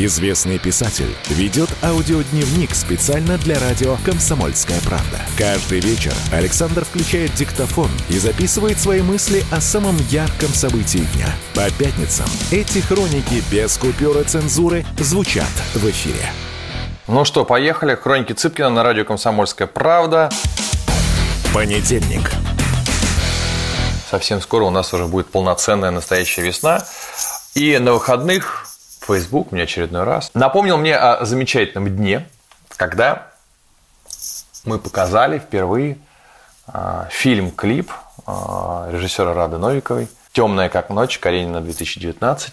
Известный писатель ведет аудиодневник специально для радио «Комсомольская правда». Каждый вечер Александр включает диктофон и записывает свои мысли о самом ярком событии дня. По пятницам эти хроники без купюра цензуры звучат в эфире. Ну что, поехали. Хроники Цыпкина на радио «Комсомольская правда». Понедельник. Совсем скоро у нас уже будет полноценная настоящая весна. И на выходных Facebook мне очередной раз напомнил мне о замечательном дне, когда мы показали впервые а, фильм-клип а, режиссера Рады Новиковой «Темная как ночь. Каренина 2019».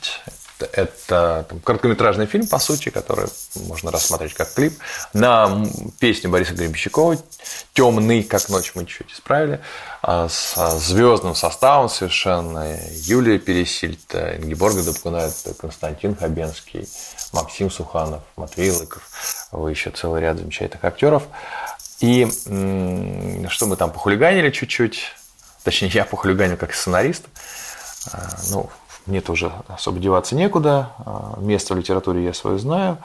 Это, там, короткометражный фильм, по сути, который можно рассмотреть как клип, на песню Бориса Гребенщикова «Темный, как ночь» мы чуть-чуть исправили, а, с звездным составом совершенно. Юлия Пересильд, Ингеборга Добкунайт, Константин Хабенский, Максим Суханов, Матвей Лыков. Вы еще целый ряд замечательных актеров. И что мы там похулиганили чуть-чуть, точнее, я похулиганил как сценарист. А, ну, мне тоже особо деваться некуда, а, место в литературе я свое знаю,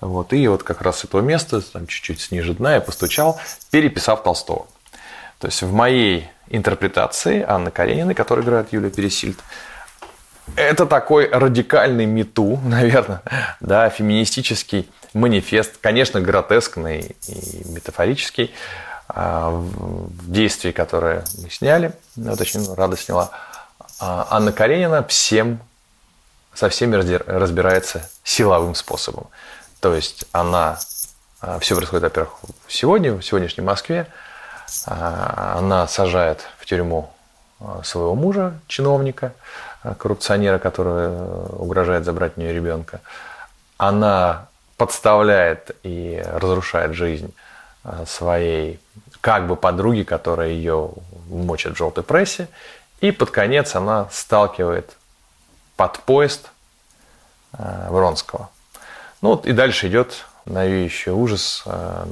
вот, и вот как раз с этого места, там чуть-чуть ниже дна, я постучал, переписав Толстого. То есть в моей интерпретации Анны Карениной, которая играет Юлия Пересильд, это такой радикальный мету, наверное, да, феминистический манифест, конечно, гротескный и метафорический, а, в действии, которое мы сняли, ну, точнее, Рада сняла, Анна Каренина всем, со всеми разбирается силовым способом. То есть она, а, все происходит, во-первых, сегодня, в сегодняшней Москве, а, она сажает в тюрьму своего мужа, чиновника, коррупционера, который э, угрожает забрать у нее ребенка. Она подставляет и разрушает жизнь своей как бы подруги, которая ее мочит в желтой прессе. И под конец она сталкивает под поезд э, Вронского. Ну вот и дальше идет навеющий ужас, э,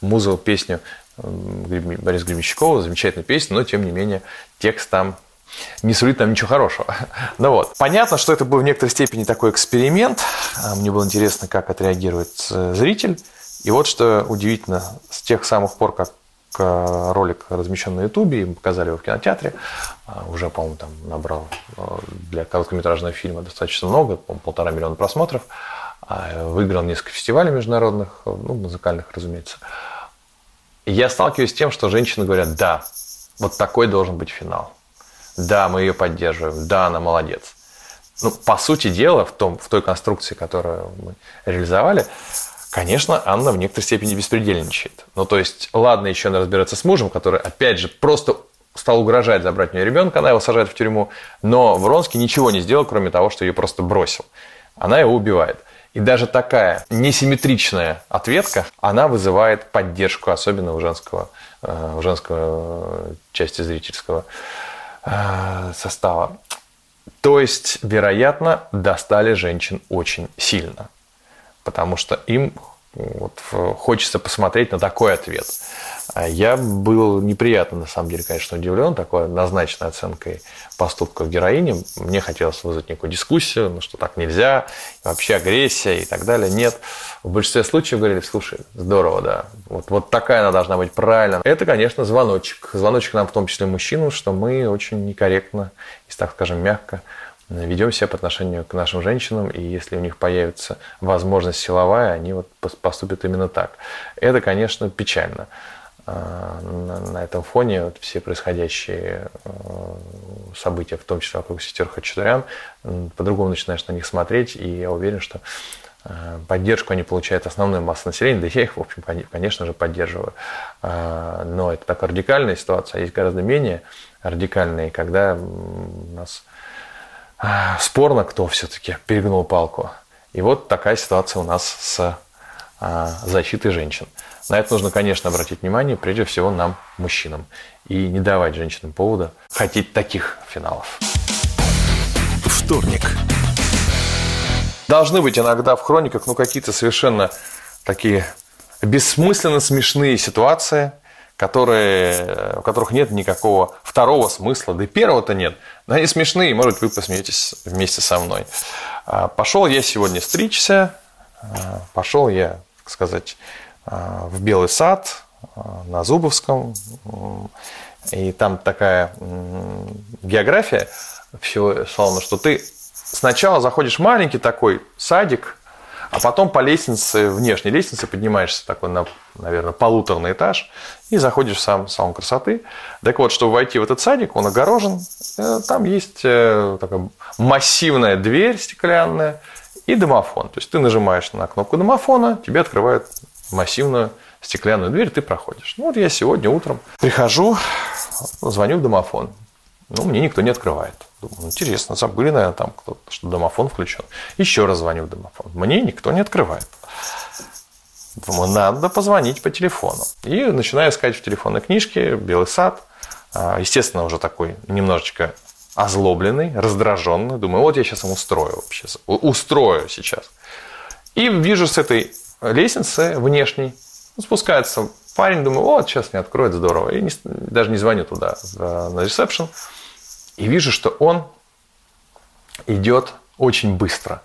музыку, песню э, Бориса Гребенщикова, замечательная песня, но тем не менее текст там не сулит нам ничего хорошего. Ну вот. Понятно, что это был в некоторой степени такой эксперимент. Мне было интересно, как отреагирует зритель. И вот что удивительно, с тех самых пор, как ролик размещен на Ютубе, им показали его в кинотеатре. А, уже, по-моему, там набрал а, для короткометражного фильма достаточно много, полтора миллиона просмотров. А, выиграл несколько фестивалей международных, ну, музыкальных, разумеется. Я сталкиваюсь с тем, что женщины говорят, да, вот такой должен быть финал. Да, мы ее поддерживаем. Да, она молодец. Ну, по сути дела, в, том, в той конструкции, которую мы реализовали, Конечно, Анна в некоторой степени беспредельничает. Ну, то есть, ладно, еще она разбирается с мужем, который, опять же, просто стал угрожать забрать у нее ребенка, она его сажает в тюрьму, но Вронский ничего не сделал, кроме того, что ее просто бросил. Она его убивает. И даже такая несимметричная ответка, она вызывает поддержку, особенно у женского, э, у женского части зрительского э, состава. То есть, вероятно, достали женщин очень сильно потому что им вот, хочется посмотреть на такой ответ. А я был неприятно, на самом деле, конечно, удивлен такой однозначной оценкой поступков героини. Мне хотелось вызвать некую дискуссию, ну что так нельзя, вообще агрессия и так далее. Нет. В большинстве случаев говорили, слушай, здорово, да, вот, вот такая она должна быть правильно. Это, конечно, звоночек. Звоночек нам, в том числе мужчинам, что мы очень некорректно, если так скажем, мягко ведем себя по отношению к нашим женщинам, и если у них появится возможность силовая, они вот поступят именно так. Это, конечно, печально. А, на этом фоне вот все происходящие э, события, в том числе вокруг сестер Хачатурян, по-другому начинаешь на них смотреть, и я уверен, что э, поддержку они получают основная масса населения, да я их, в общем, конечно же, поддерживаю. А, но это такая радикальная ситуация, а есть гораздо менее радикальные, когда у нас спорно, кто все-таки перегнул палку. И вот такая ситуация у нас с а, защитой женщин. На это нужно, конечно, обратить внимание, прежде всего нам, мужчинам, и не давать женщинам повода хотеть таких финалов. Вторник. Должны быть иногда в хрониках ну, какие-то совершенно такие бессмысленно смешные ситуации, которые, у которых нет никакого второго смысла, да и первого-то нет. Они смешные, может вы посмеетесь вместе со мной. А, пошел я сегодня стричься, а, пошел я, так сказать, а, в Белый сад на Зубовском, и там такая география всего салона, что ты сначала заходишь в маленький такой садик, а потом по лестнице, внешней лестнице поднимаешься такой на, наверное, полуторный этаж и заходишь в сам салон красоты. Так вот, чтобы войти в этот садик, он огорожен. Э, там есть э, такая массивная дверь стеклянная и домофон. То есть ты нажимаешь на кнопку домофона, тебе открывают массивную стеклянную дверь, ты проходишь. Ну вот я сегодня утром прихожу, звоню в домофон. Ну, мне никто не открывает. Думаю, интересно, забыли, наверное, там кто-то, что домофон включен. Еще раз звоню в домофон. Мне никто не открывает. Думаю, надо позвонить по телефону. И начинаю искать в телефонной книжке «Белый сад». А, естественно, уже такой немножечко озлобленный, раздраженный. Думаю, вот я сейчас ему устрою вообще. Устрою сейчас. И вижу с этой лестницы внешней спускается парень, думаю, вот сейчас мне откроет, здорово. И не, даже не звоню туда, на ресепшн. И вижу, что он идет очень быстро.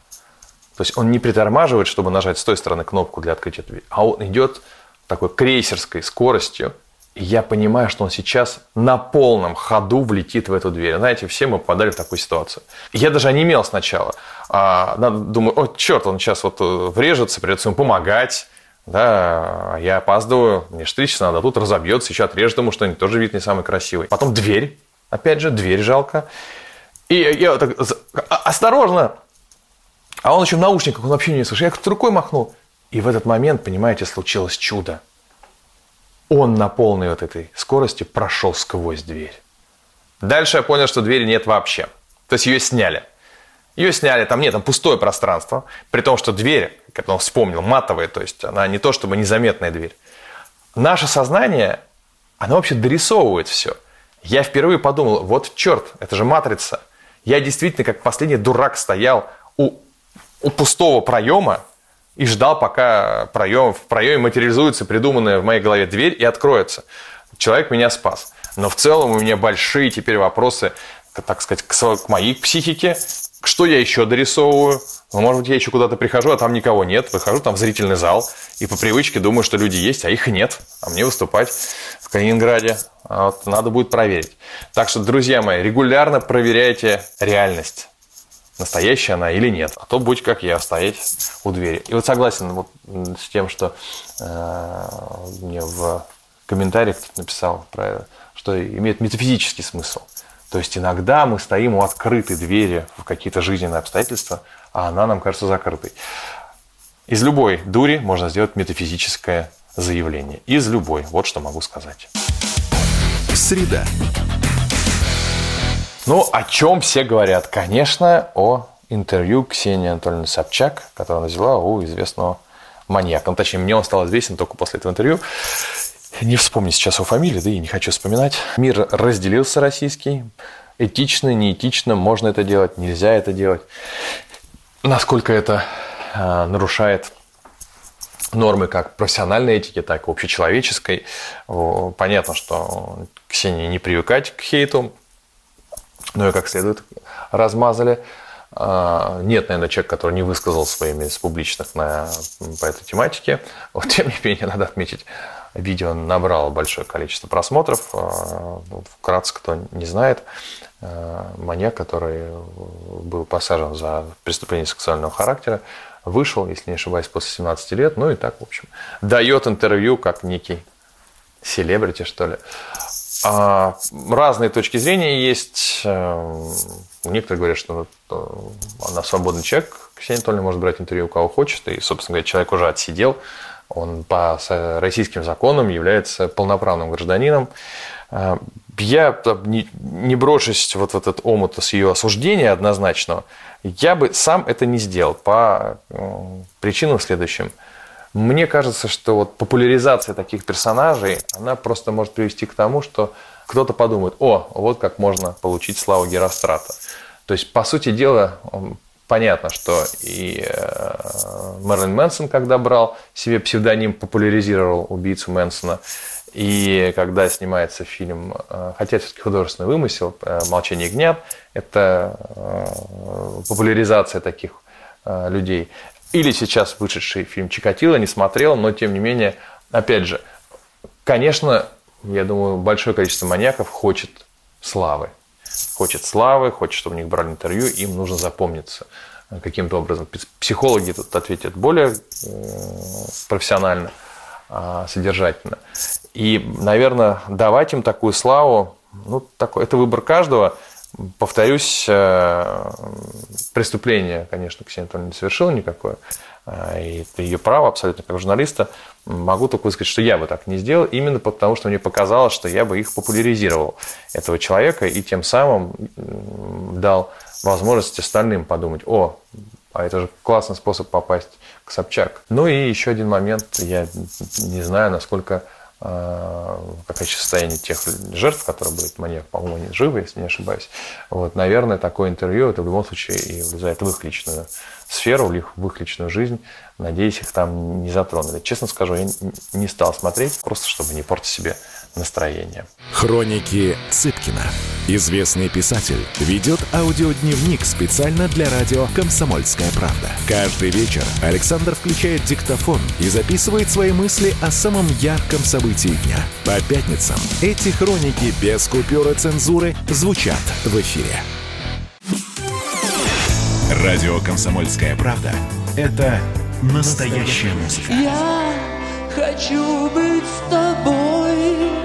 То есть он не притормаживает, чтобы нажать с той стороны кнопку для открытия двери, а он идет такой крейсерской скоростью. И я понимаю, что он сейчас на полном ходу влетит в эту дверь. Знаете, все мы попадали в такую ситуацию. Я даже онемел сначала. А, надо, думаю, о, черт, он сейчас вот э, врежется, придется ему помогать. Да, я опаздываю, мне стричься надо, а тут разобьется, еще отрежет ему что-нибудь, тоже вид не самый красивый. Потом дверь, опять же, дверь жалко. И я так, «А, осторожно! А он еще в наушниках, он вообще не слышит. Я как-то рукой махнул. И в этот момент, понимаете, случилось чудо. Он на полной вот этой скорости прошел сквозь дверь. Дальше я понял, что двери нет вообще. То есть ее сняли. Ее сняли, там нет, там пустое пространство. При том, что дверь, как он вспомнил, матовая, то есть она не то чтобы незаметная дверь. Наше сознание, оно вообще дорисовывает все. Я впервые подумал, вот черт, это же матрица. Я действительно как последний дурак стоял у, у пустого проема и ждал, пока проем, в проеме материализуется придуманная в моей голове дверь и откроется. Человек меня спас. Но в целом у меня большие теперь вопросы, так сказать, к, к моей психике, что я еще дорисовываю? Ну, может быть, я еще куда-то прихожу, а там никого нет. Выхожу там в зрительный зал и по привычке думаю, что люди есть, а их нет. А мне выступать в Калининграде. А вот надо будет проверить. Так что, друзья мои, регулярно проверяйте реальность. Настоящая она или нет. А то будь как я, стоять у двери. И вот согласен вот с тем, что э, мне в комментариях написал, про, что имеет метафизический смысл. То есть иногда мы стоим у открытой двери в какие-то жизненные обстоятельства, а она нам кажется закрытой. Из любой дури можно сделать метафизическое заявление. Из любой. Вот что могу сказать. Среда. Ну, о чем все говорят? Конечно, о интервью Ксении Анатольевны Собчак, которую она взяла у известного маньяка. Ну, точнее, мне он стал известен только после этого интервью. Не вспомню сейчас его фамилии, да и не хочу вспоминать. Мир разделился российский. Этично, неэтично, можно это делать, нельзя это делать. Насколько это э, нарушает нормы как профессиональной этики, так и общечеловеческой. Понятно, что Ксении не привыкать к хейту, но и как следует размазали. А, нет, наверное, человека, который не высказал своими из публичных на, по этой тематике. Вот, тем не менее, надо отметить, Видео набрало большое количество просмотров. А, вкратце, кто не знает, а, маньяк, который был посажен за преступление сексуального характера, вышел, если не ошибаюсь, после 17 лет, ну и так, в общем, дает интервью как некий селебрити, что ли. А разные точки зрения есть. Э, некоторые говорят, что она свободный человек, Ксения Анатольевна может брать интервью у кого хочет, и, собственно говоря, человек уже отсидел он по российским законам является полноправным гражданином. А, я не брошусь вот в этот омут с ее осуждения однозначного, я бы сам это не сделал по причинам следующим. Мне кажется, что вот популяризация таких персонажей, она просто может привести к тому, что кто-то подумает, о, вот как можно получить славу Герострата. То есть, по сути дела, понятно, что и э, Мерлин Мэнсон, когда брал себе псевдоним, популяризировал убийцу Мэнсона, и когда снимается фильм, э, хотя все-таки художественный вымысел, э, «Молчание ягнят», это популяризация таких людей. Или сейчас вышедший фильм «Чикатило» не смотрел, но тем не менее, опять же, конечно, я думаю, большое количество маньяков хочет славы хочет славы, хочет, чтобы у них брали интервью, им нужно запомниться каким-то образом. Психологи тут ответят более э, профессионально, а, содержательно. И, наверное, давать им такую славу, ну, такой, это выбор каждого. Повторюсь, э, преступление, конечно, Ксения Анатольевна не совершила никакое, а, и это ее право абсолютно как журналиста. Могу только высказать, что я бы так не сделал, именно потому, что мне показалось, что я бы их популяризировал, этого человека, и тем самым дал возможность остальным подумать, о, а это же классный способ попасть к Собчак. Ну и еще один момент, я не знаю, насколько какое состояние тех жертв, которые были маньяк, по-моему, они живы, если не ошибаюсь. Вот, наверное, такое интервью, это в любом случае и влезает в их личную сферу, в их личную жизнь. Надеюсь, их там не затронули. Честно скажу, я не стал смотреть, просто чтобы не портить себе настроение. Хроники Цыпкина. Известный писатель ведет аудиодневник специально для радио «Комсомольская правда». Каждый вечер Александр включает диктофон и записывает свои мысли о самом ярком событии дня. По пятницам эти хроники без купюры цензуры звучат в эфире. Радио «Комсомольская правда» — это настоящая музыка. Я хочу быть с тобой.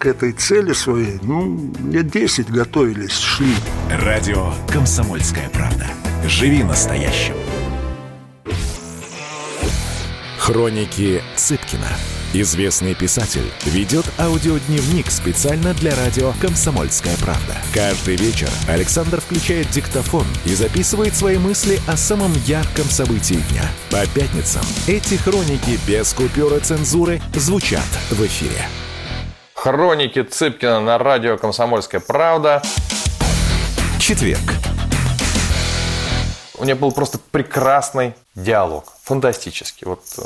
к этой цели своей, ну, лет 10 готовились, шли. Радио «Комсомольская правда». Живи настоящим. Хроники Цыпкина. Известный писатель ведет аудиодневник специально для радио «Комсомольская правда». Каждый вечер Александр включает диктофон и записывает свои мысли о самом ярком событии дня. По пятницам эти хроники без купюры цензуры звучат в эфире. Хроники Цыпкина на радио «Комсомольская правда». Четверг. У меня был просто прекрасный диалог, фантастический. Вот э,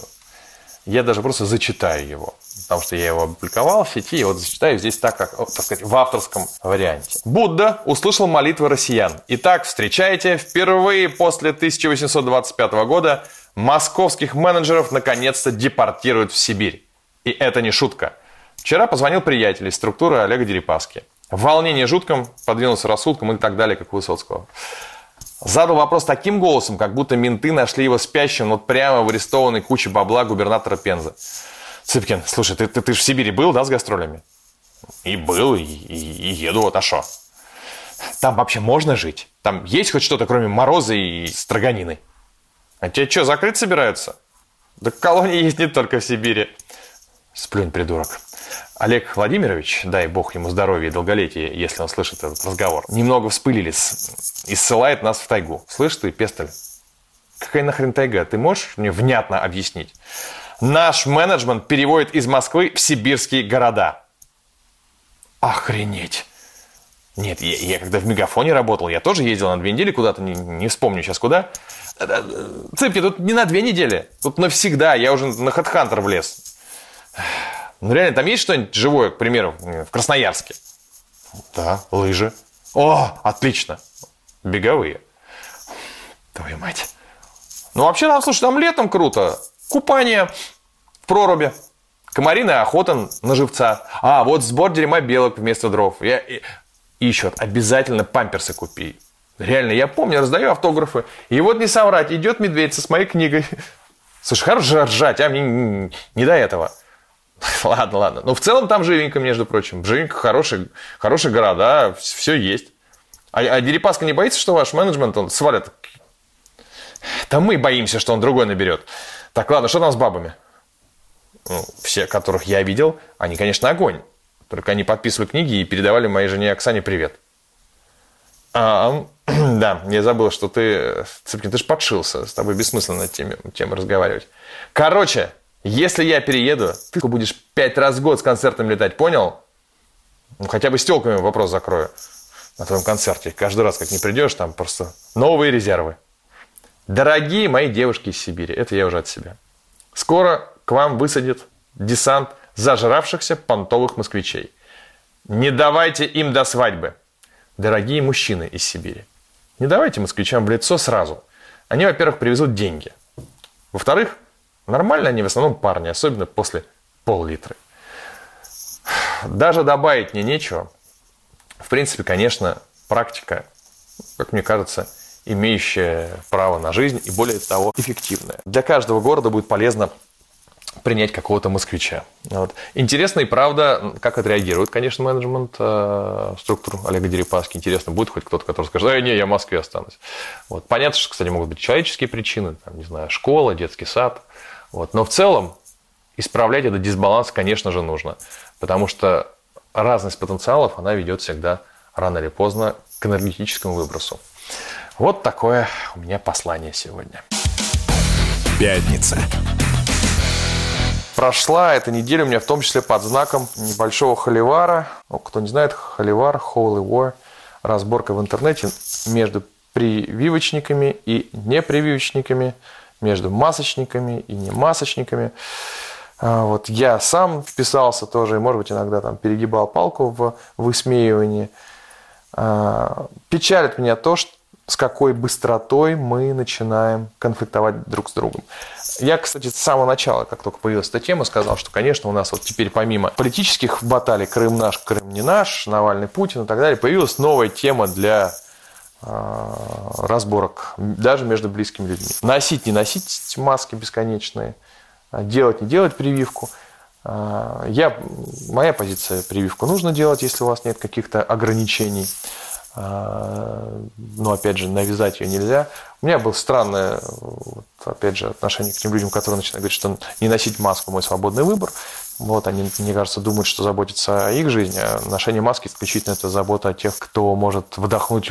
я даже просто зачитаю его, потому что я его опубликовал в сети, и вот зачитаю здесь так, как, так сказать, в авторском варианте. Будда услышал молитвы россиян. Итак, встречайте, впервые после 1825 года московских менеджеров наконец-то депортируют в Сибирь. И это не шутка. Вчера позвонил приятель из структуры Олега Дерипаски. В волнении жутком подвинулся рассудком и так далее, как у Высоцкого. Задал вопрос таким голосом, как будто менты нашли его спящим вот прямо в арестованной куче бабла губернатора Пензы. Цыпкин, слушай, ты, ты, ты же в Сибири был, да, с гастролями? И был, и, и, и еду, вот а шо? Там вообще можно жить? Там есть хоть что-то, кроме мороза и строганины? А тебе что, закрыть собираются? Да колонии есть не только в Сибири. Сплюнь, придурок. Олег Владимирович, дай бог ему здоровья и долголетия, если он слышит этот разговор, немного вспылились и ссылает нас в тайгу. Слышь ты, Пестель, какая нахрен тайга? Ты можешь мне внятно объяснить? Наш менеджмент переводит из Москвы в сибирские города. Охренеть! Нет, я, я когда в Мегафоне работал, я тоже ездил на две недели куда-то, не, не вспомню сейчас куда. Цыпки, тут не на две недели, тут навсегда, я уже на HeadHunter влез. Ну, реально, там есть что-нибудь живое, к примеру, в Красноярске? Да, лыжи. О, отлично. Беговые. Твою мать. Ну, вообще, там, слушай, там летом круто. Купание в проруби. Комариная охота на живца. А, вот сбор дерьма белок вместо дров. Я... И, еще обязательно памперсы купи. Реально, я помню, раздаю автографы. И вот не соврать, идет медведь со с моей книгой. Слушай, хорош ржать, а мне не, не до этого. Ладно, ладно. Но в целом там живенько, между прочим. Живенько хорошие, хорошие города, все есть. А, а Дерипаска не боится, что ваш менеджмент он свалит? Да мы боимся, что он другой наберет. Так, ладно, что там с бабами? ну, все, которых я видел, они, конечно, огонь. Только они подписывали книги и передавали моей жене Оксане привет. А, да, я забыл, что ты, Цыпкин, ты же подшился. С тобой бессмысленно на теме, темы разговаривать. Короче, если я перееду, ты будешь пять раз в год с концертами летать, понял? Ну, хотя бы с вопрос закрою на твоем концерте. Каждый раз, как не придешь, там просто новые резервы. Дорогие мои девушки из Сибири, это я уже от себя. Скоро к вам высадит десант зажравшихся понтовых москвичей. Не давайте им до свадьбы. Дорогие мужчины из Сибири, не давайте москвичам в лицо сразу. Они, во-первых, привезут деньги. Во-вторых, нормально они в основном парни, особенно после пол-литры. Даже добавить мне нечего. В принципе, конечно, практика, как мне кажется, имеющая право на жизнь и более того эффективная. Для каждого города будет полезно принять какого-то москвича. Вот. Интересно и правда, как отреагирует, конечно, менеджмент э, структур Олега Дерипаски. Интересно, будет хоть кто-то, который скажет, эй, не, я в Москве останусь. Вот. Понятно, что, кстати, могут быть человеческие причины, там, не знаю, школа, детский сад. Вот. Но в целом исправлять этот дисбаланс, конечно же, нужно. Потому что разность потенциалов, она ведет всегда рано или поздно к энергетическому выбросу. Вот такое у меня послание сегодня. Пятница. Прошла эта неделя у меня в том числе под знаком небольшого холивара. Ну, кто не знает, холивар, holy war, разборка в интернете между прививочниками и непрививочниками, между масочниками и немасочниками. А, Вот я сам вписался тоже, и, может быть, иногда там перегибал палку в высмеивании. А, Печалит меня то, что с какой быстротой мы начинаем конфликтовать друг с другом. Я, кстати, с самого начала, как только появилась эта тема, сказал, что, конечно, у нас вот теперь помимо политических баталий «Крым наш, Крым не наш», «Навальный Путин» и так далее, появилась новая тема для разборок даже между близкими людьми. Носить, не носить маски бесконечные, делать, не делать прививку. Э, Я, моя позиция, прививку нужно делать, если у вас нет каких-то ограничений. Но, опять же, навязать ее нельзя. У меня было странное, опять же, отношение к тем людям, которые начинают говорить, что не носить маску – мой свободный выбор. Вот, они, мне кажется, думают, что заботятся о их жизни, а ношение маски исключительно это забота о тех, кто может вдохнуть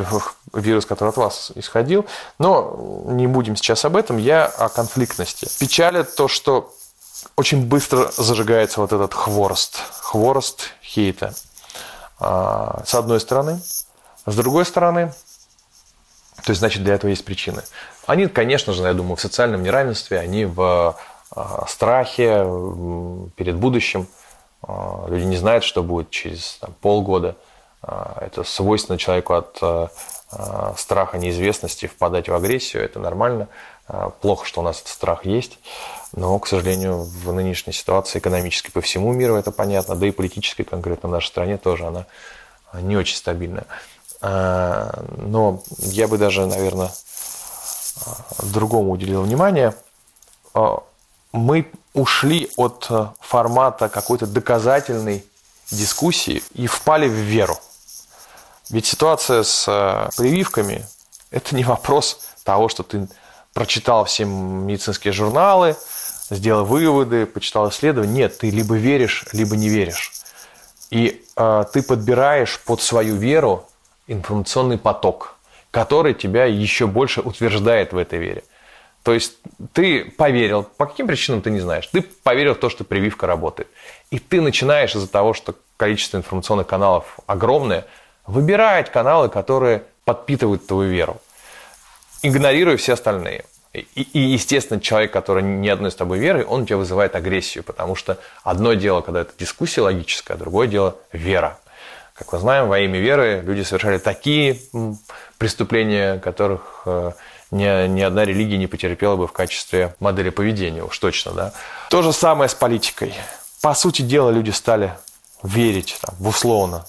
вирус, который от вас исходил. Но не будем сейчас об этом, я о конфликтности. Печалит то, что очень быстро зажигается вот этот хворост, хворост хейта. А, С одной стороны. С другой стороны, то есть, значит, для этого есть причины. Они, конечно же, я думаю, в социальном неравенстве, они в страхе м, перед будущим. А, Люди не знают, что будет через там, полгода. Это свойственно человеку от страха неизвестности впадать в агрессию. Это нормально. Плохо, что у нас этот страх есть. Но, к сожалению, в нынешней ситуации экономической по всему миру это понятно, да и политической конкретно в нашей стране тоже она не очень стабильная. Но я бы даже, наверное, другому уделил внимание. Мы ушли от э, формата какой-то доказательной дискуссии и впали в веру. Ведь ситуация с э, прививками – это не вопрос того, что ты прочитал все медицинские журналы, сделал выводы, почитал исследования. Нет, ты либо веришь, либо не веришь. И э, ты подбираешь под свою веру информационный поток, который тебя еще больше утверждает в этой вере. То есть ты поверил, по каким причинам ты не знаешь, ты поверил в то, что прививка работает. И ты начинаешь из-за того, что количество информационных каналов огромное, выбирать каналы, которые подпитывают твою веру, игнорируя все остальные. И, и, естественно, человек, который не одной с тобой верой, он у тебя вызывает агрессию, потому что одно дело, когда это дискуссия логическая, а другое дело вера. Как мы знаем, во имя веры люди совершали такие преступления, которых э, ни, ни одна религия не потерпела бы в качестве модели поведения, уж точно, да. То же самое с политикой. По сути дела, люди стали верить там, в условно,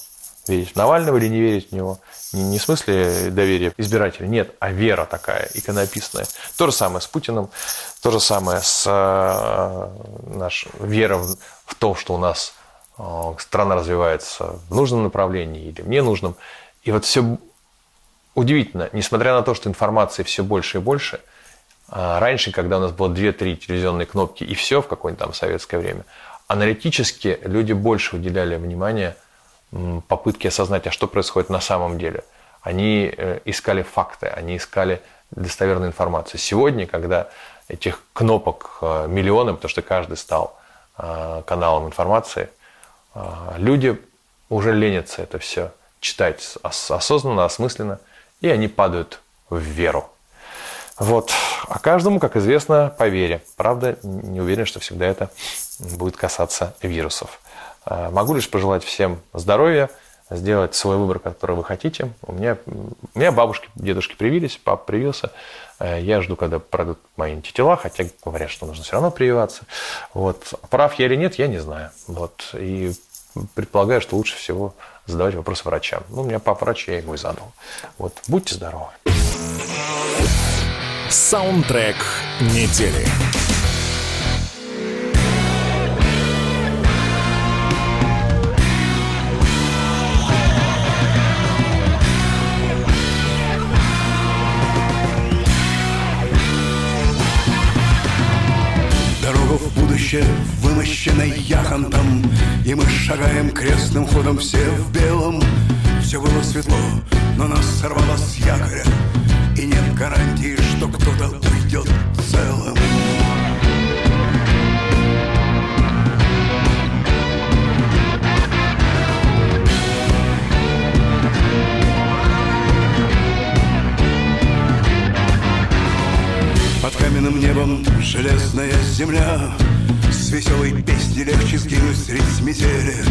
верить в Навального или не верить в него. Не, не в смысле доверия избирателя, нет, а вера такая, иконописная. То же самое с Путиным, то же самое с э, наш, вера в, в то, что у нас э, страна развивается в нужном направлении или в ненужном. И вот все удивительно, несмотря на то, что информации все больше и больше, А Раньше, когда у нас было 2-3 телевизионные кнопки и все в какое-нибудь там советское время, аналитически люди больше уделяли внимания м, попытке осознать, а что происходит на самом деле. Они э, искали факты, они искали достоверную информацию. Сегодня, когда этих кнопок э, миллионы, потому что каждый стал э, каналом информации, э, люди уже ленятся это все читать ос- осознанно, осмысленно, и они падают в веру. Вот. А каждому, как известно, по вере. Правда, не уверен, что всегда это будет касаться вирусов. А, Могу лишь пожелать всем здоровья, сделать свой выбор, который вы хотите. У меня, у меня бабушки, дедушки привились, папа привился. Э, Я жду, когда пройдут мои антитела, хотя говорят, что нужно все равно прививаться. Вот. Прав я или нет, я не знаю. Вот. И предполагаю, что лучше всего задавать вопрос врачам. Ну, у меня папа врач, я ему и задал. Вот. Будьте здоровы. Саундтрек недели. Дорога в будущее вымощена яхонтом И мы шагаем крестным ходом все в белом. Все было светло, но нас сорвало с якоря И нет гарантии, что кто-то уйдет целым. Под каменным небом железная земля веселой песней легче сгинуть средь метели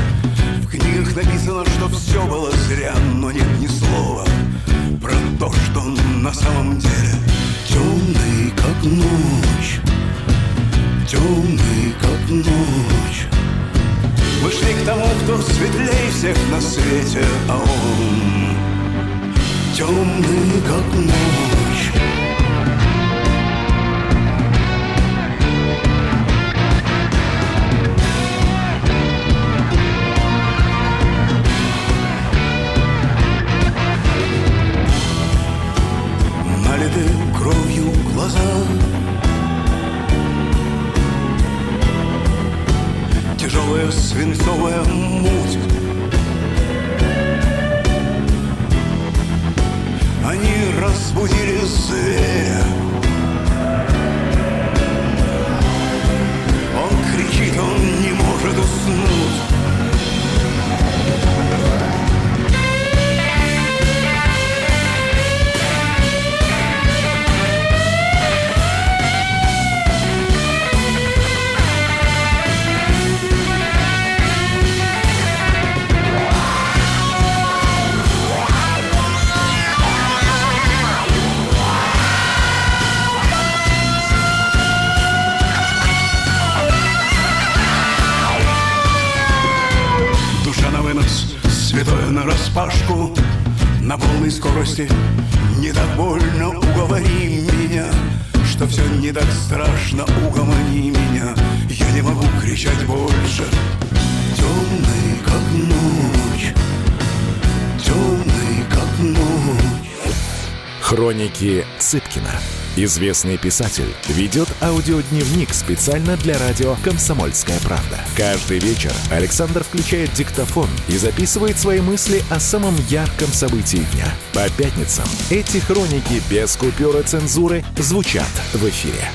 Хроники Цыпкина. Известный писатель ведет аудиодневник специально для радио «Комсомольская правда». Каждый вечер Александр включает диктофон и записывает свои мысли о самом ярком событии дня. По пятницам эти хроники без купюры цензуры звучат в эфире.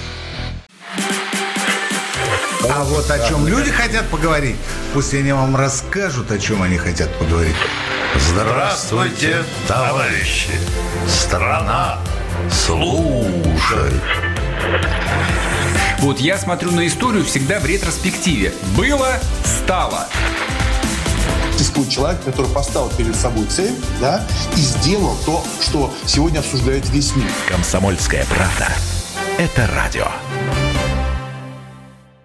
А вот о чем люди хотят поговорить, пусть они вам расскажут, о чем они хотят поговорить. Здравствуйте, товарищи! Страна слушай! Вот я смотрю на историю всегда в ретроспективе. Было, стало. Существует человек, который поставил перед собой цель, да, и сделал то, что сегодня обсуждает весь мир. «Комсомольская правда». Это радио.